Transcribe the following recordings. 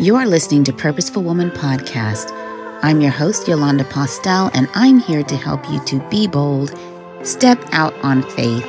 You are listening to Purposeful Woman Podcast. I'm your host, Yolanda Postel, and I'm here to help you to be bold, step out on faith,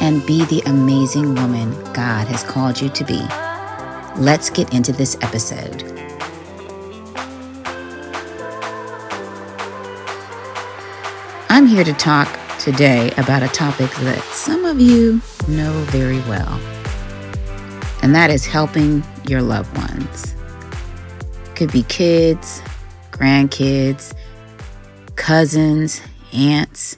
and be the amazing woman God has called you to be. Let's get into this episode. I'm here to talk today about a topic that some of you know very well, and that is helping your loved ones. Could be kids, grandkids, cousins, aunts,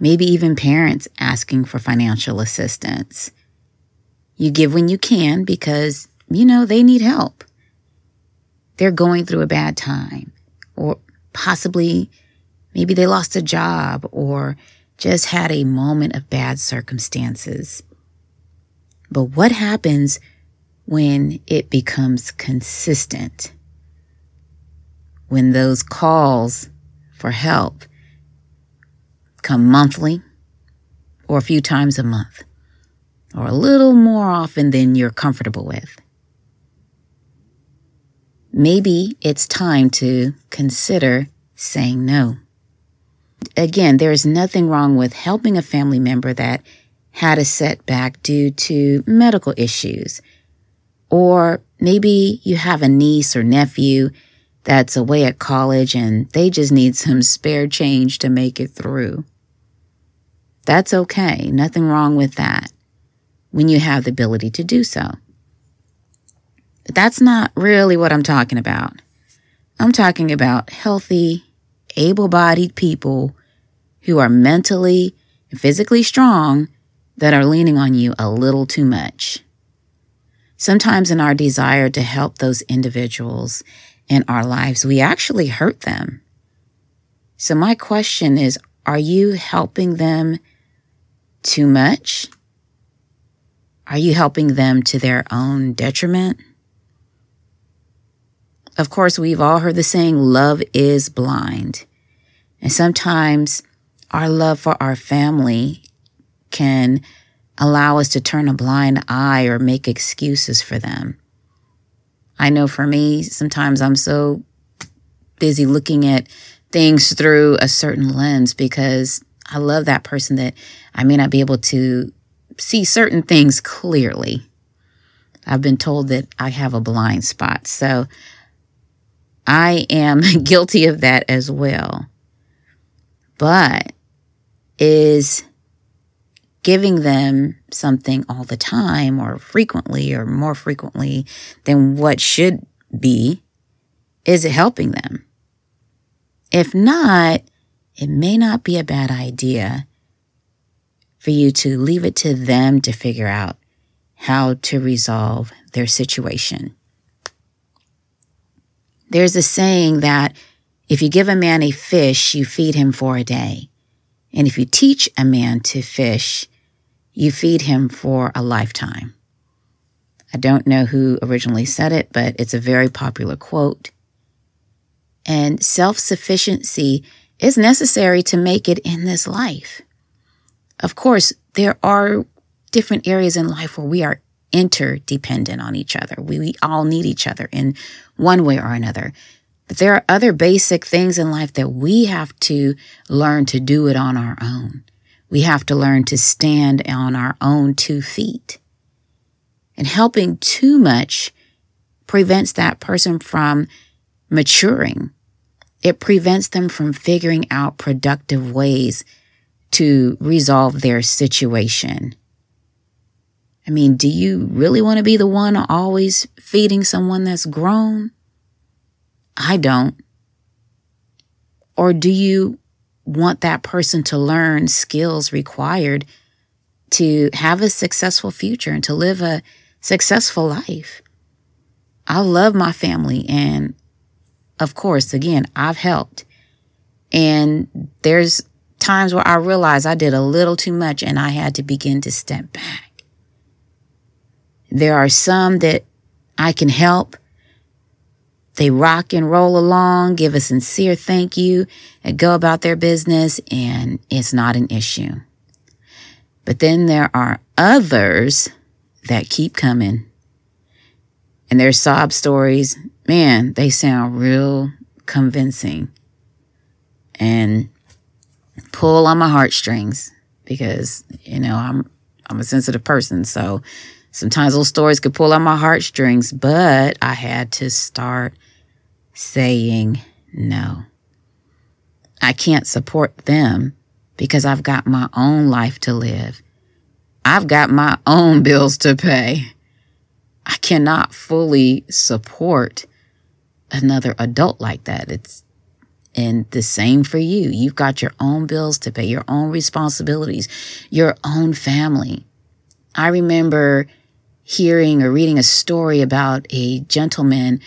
maybe even parents asking for financial assistance. You give when you can because, you know, they need help. They're going through a bad time, or possibly maybe they lost a job or just had a moment of bad circumstances. But what happens when it becomes consistent? when those calls for help come monthly or a few times a month or a little more often than you're comfortable with. Maybe it's time to consider saying no. Again, there is nothing wrong with helping a family member that had a setback due to medical issues. Or maybe you have a niece or nephew that's away at college and they just need some spare change to make it through. That's okay. Nothing wrong with that when you have the ability to do so. But that's not really what I'm talking about. I'm talking about healthy, able bodied people who are mentally and physically strong that are leaning on you a little too much. Sometimes, in our desire to help those individuals in our lives, we actually hurt them. So, my question is are you helping them too much? Are you helping them to their own detriment? Of course, we've all heard the saying, love is blind. And sometimes our love for our family can allow us to turn a blind eye or make excuses for them. I know for me, sometimes I'm so busy looking at things through a certain lens because I love that person that I may not be able to see certain things clearly. I've been told that I have a blind spot. So I am guilty of that as well. But is giving them something all the time or frequently or more frequently than what should be, is it helping them? If not, it may not be a bad idea for you to leave it to them to figure out how to resolve their situation. There's a saying that if you give a man a fish, you feed him for a day. And if you teach a man to fish, you feed him for a lifetime. I don't know who originally said it, but it's a very popular quote. And self sufficiency is necessary to make it in this life. Of course, there are different areas in life where we are interdependent on each other. We, we all need each other in one way or another. But there are other basic things in life that we have to learn to do it on our own. We have to learn to stand on our own two feet. And helping too much prevents that person from maturing. It prevents them from figuring out productive ways to resolve their situation. I mean, do you really want to be the one always feeding someone that's grown? I don't. Or do you want that person to learn skills required to have a successful future and to live a successful life. I love my family. And of course, again, I've helped. And there's times where I realize I did a little too much and I had to begin to step back. There are some that I can help they rock and roll along, give a sincere thank you, and go about their business, and it's not an issue. But then there are others that keep coming. And their sob stories, man, they sound real convincing and pull on my heartstrings because, you know, I'm I'm a sensitive person. So sometimes those stories could pull on my heartstrings, but I had to start saying no. I can't support them because I've got my own life to live. I've got my own bills to pay. I cannot fully support another adult like that. It's and the same for you. You've got your own bills to pay, your own responsibilities, your own family. I remember hearing or reading a story about a gentleman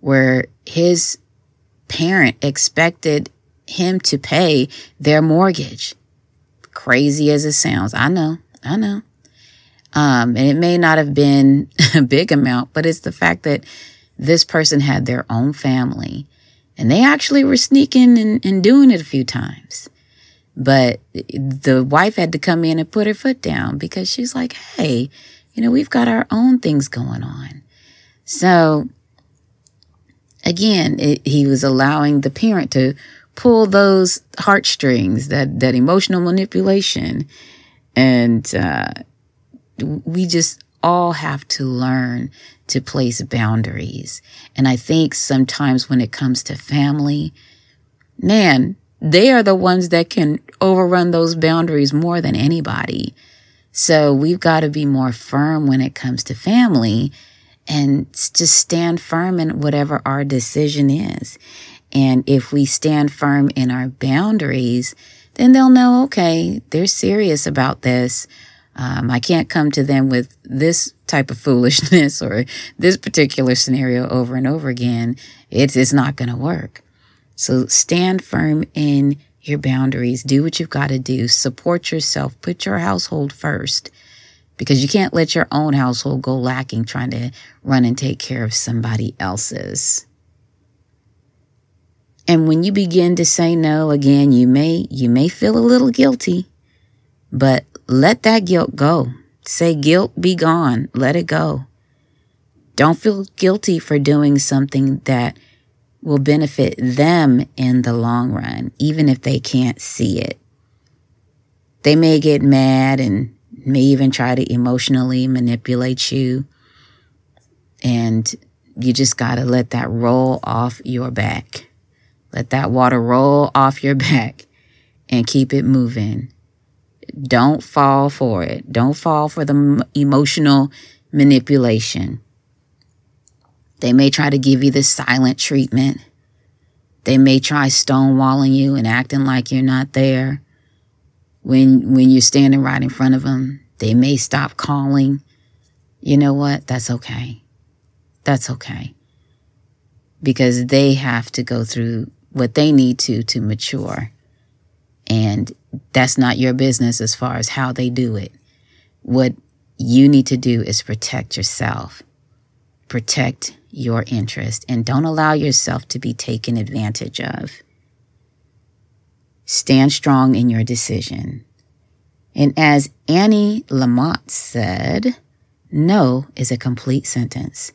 where his parent expected him to pay their mortgage. Crazy as it sounds. I know. I know. Um, and it may not have been a big amount, but it's the fact that this person had their own family and they actually were sneaking and, and doing it a few times. But the wife had to come in and put her foot down because she's like, hey, you know, we've got our own things going on. So again, it, he was allowing the parent to pull those heartstrings, that, that emotional manipulation. And, uh, we just all have to learn to place boundaries. And I think sometimes when it comes to family, man, they are the ones that can overrun those boundaries more than anybody. So we've got to be more firm when it comes to family and just stand firm in whatever our decision is. And if we stand firm in our boundaries, then they'll know, okay, they're serious about this. Um, I can't come to them with this type of foolishness or this particular scenario over and over again. It's, it's not going to work. So stand firm in your boundaries. Do what you've got to do. Support yourself. Put your household first because you can't let your own household go lacking trying to run and take care of somebody else's. And when you begin to say no again, you may you may feel a little guilty, but let that guilt go. Say, guilt be gone. Let it go. Don't feel guilty for doing something that will benefit them in the long run, even if they can't see it. They may get mad and may even try to emotionally manipulate you. And you just got to let that roll off your back. Let that water roll off your back and keep it moving. Don't fall for it. Don't fall for the emotional manipulation. They may try to give you the silent treatment. They may try stonewalling you and acting like you're not there. When when you're standing right in front of them, they may stop calling. You know what? That's okay. That's okay. Because they have to go through what they need to to mature. And that's not your business as far as how they do it. What you need to do is protect yourself, protect your interest, and don't allow yourself to be taken advantage of. Stand strong in your decision. And as Annie Lamott said, no is a complete sentence.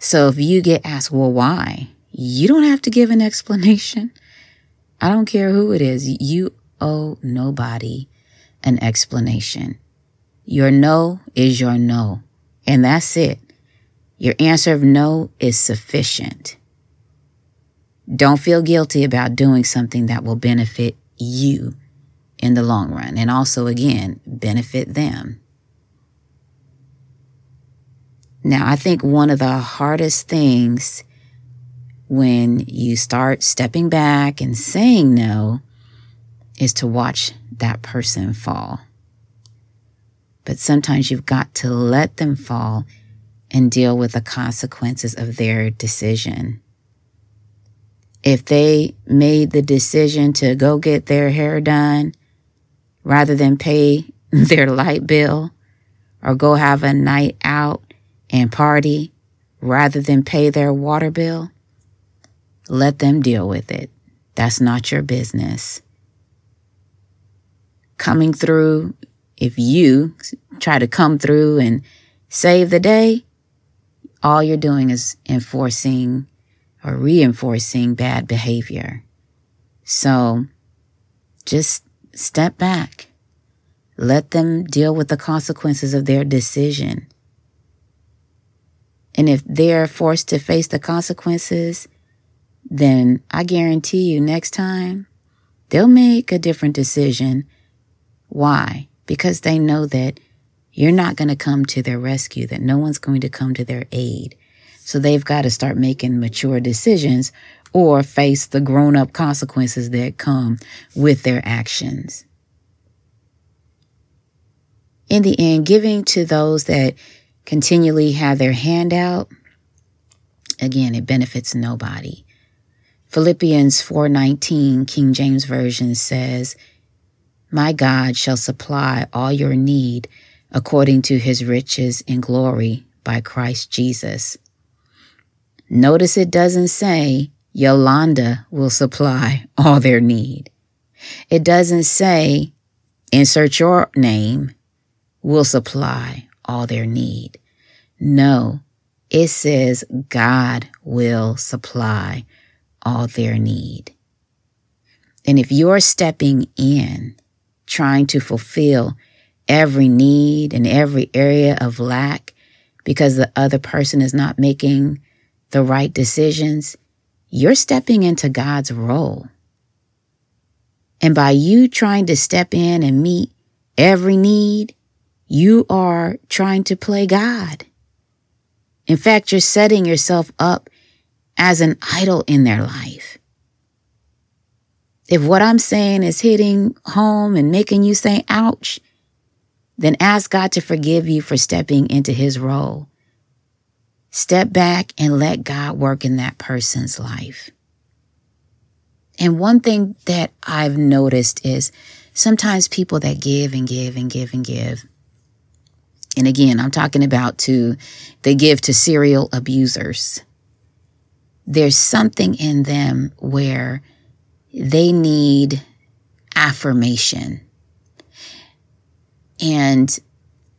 So if you get asked, well, why? You don't have to give an explanation. I don't care who it is. You owe nobody an explanation. Your no is your no, and that's it. Your answer of no is sufficient. Don't feel guilty about doing something that will benefit you in the long run and also, again, benefit them. Now, I think one of the hardest things when you start stepping back and saying no is to watch that person fall. But sometimes you've got to let them fall and deal with the consequences of their decision. If they made the decision to go get their hair done rather than pay their light bill or go have a night out and party rather than pay their water bill, let them deal with it. That's not your business. Coming through if you try to come through and save the day, all you're doing is enforcing or reinforcing bad behavior. So just step back. Let them deal with the consequences of their decision. And if they're forced to face the consequences, then I guarantee you next time they'll make a different decision. Why? Because they know that you're not going to come to their rescue, that no one's going to come to their aid. So they've got to start making mature decisions or face the grown up consequences that come with their actions. In the end, giving to those that continually have their hand out, again, it benefits nobody. Philippians 4:19 King James Version says, "My God shall supply all your need according to his riches in glory by Christ Jesus." Notice it doesn't say Yolanda will supply all their need. It doesn't say insert your name will supply all their need. No, it says God will supply all their need. And if you're stepping in, trying to fulfill every need and every area of lack because the other person is not making the right decisions, you're stepping into God's role. And by you trying to step in and meet every need, you are trying to play God. In fact, you're setting yourself up as an idol in their life. If what I'm saying is hitting home and making you say, ouch, then ask God to forgive you for stepping into his role. Step back and let God work in that person's life. And one thing that I've noticed is sometimes people that give and give and give and give, and again, I'm talking about to, they give to serial abusers there's something in them where they need affirmation. And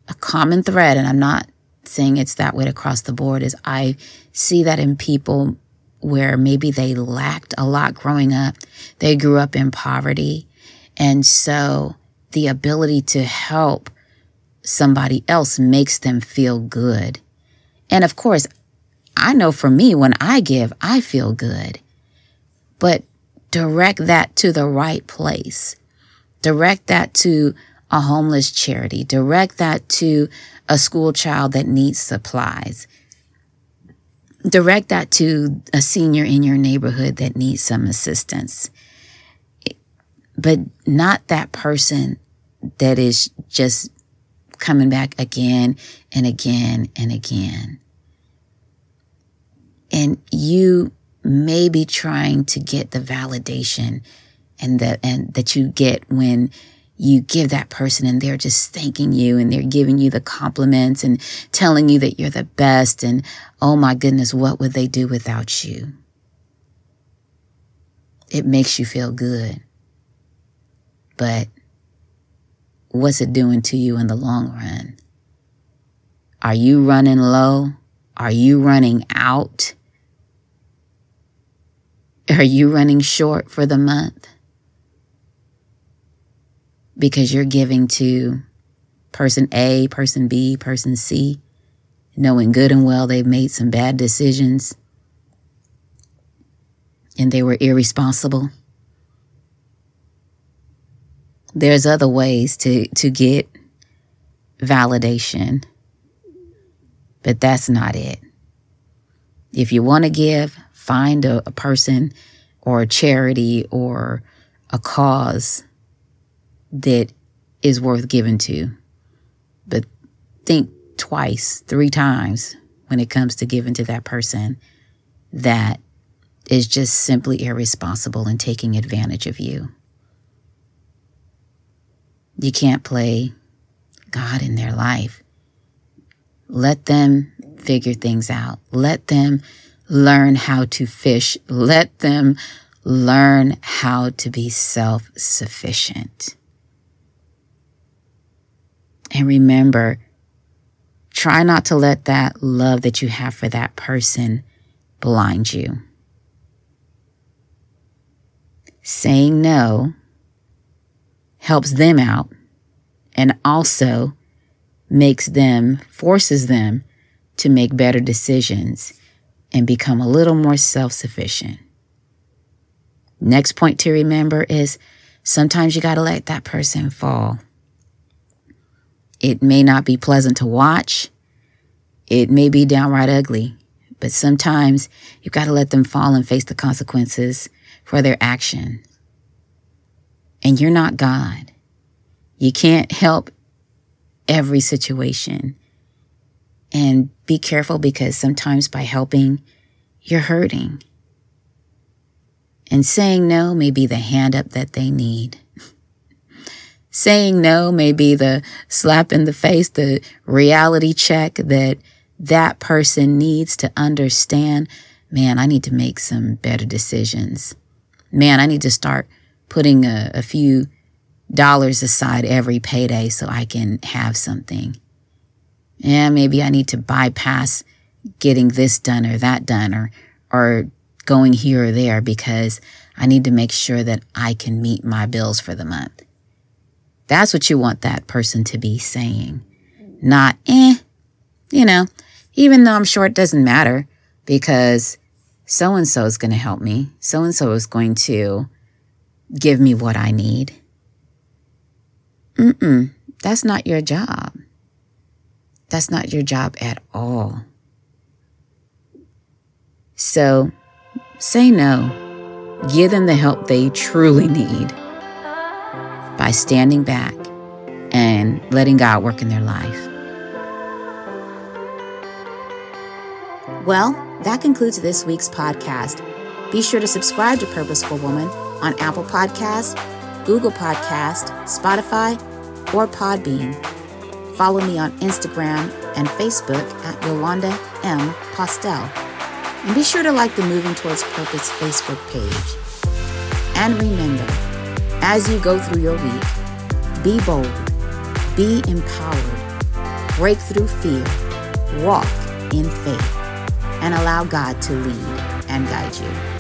a common thread, and I'm not saying it's that way across the board, is I see that in people where maybe they lacked a lot growing up. They grew up in poverty. And so the ability to help somebody else makes them feel good. And of course, I know for me, when I give, I feel good. But direct that to the right place. Direct that to a homeless charity. Direct that to a school child that needs supplies. Direct that to a senior in your neighborhood that needs some assistance. But not that person that is just coming back again and again and again and you may be trying to get the validation and that and that you get when you give that person and they're just thanking you and they're giving you the compliments and telling you that you're the best and oh my goodness what would they do without you it makes you feel good but what's it doing to you in the long run are you running low are you running out? Are you running short for the month? Because you're giving to person A, person B, person C, knowing good and well they've made some bad decisions and they were irresponsible. There's other ways to, to get validation but that's not it. If you want to give, find a, a person or a charity or a cause that is worth giving to. But think twice, three times when it comes to giving to that person that is just simply irresponsible and taking advantage of you. You can't play God in their life. Let them figure things out. Let them learn how to fish. Let them learn how to be self sufficient. And remember, try not to let that love that you have for that person blind you. Saying no helps them out and also makes them, forces them to make better decisions and become a little more self sufficient. Next point to remember is sometimes you got to let that person fall. It may not be pleasant to watch, it may be downright ugly, but sometimes you've got to let them fall and face the consequences for their action. And you're not God. You can't help every situation. And be careful because sometimes by helping, you're hurting. And saying no may be the hand up that they need. Saying no may be the slap in the face, the reality check that that person needs to understand man, I need to make some better decisions. Man, I need to start putting a, a few dollars aside every payday so I can have something. Yeah, maybe I need to bypass getting this done or that done or, or going here or there because I need to make sure that I can meet my bills for the month. That's what you want that person to be saying. Not, eh, you know, even though I'm sure it doesn't matter because so and so is going to help me. So and so is going to give me what I need. Mm-mm, that's not your job. That's not your job at all. So say no. Give them the help they truly need by standing back and letting God work in their life. Well, that concludes this week's podcast. Be sure to subscribe to Purposeful Woman on Apple Podcast, Google Podcast, Spotify, or Podbean. Follow me on Instagram and Facebook at Yolanda M. Postel. And be sure to like the Moving Towards Purpose Facebook page. And remember, as you go through your week, be bold, be empowered, break through fear, walk in faith, and allow God to lead and guide you.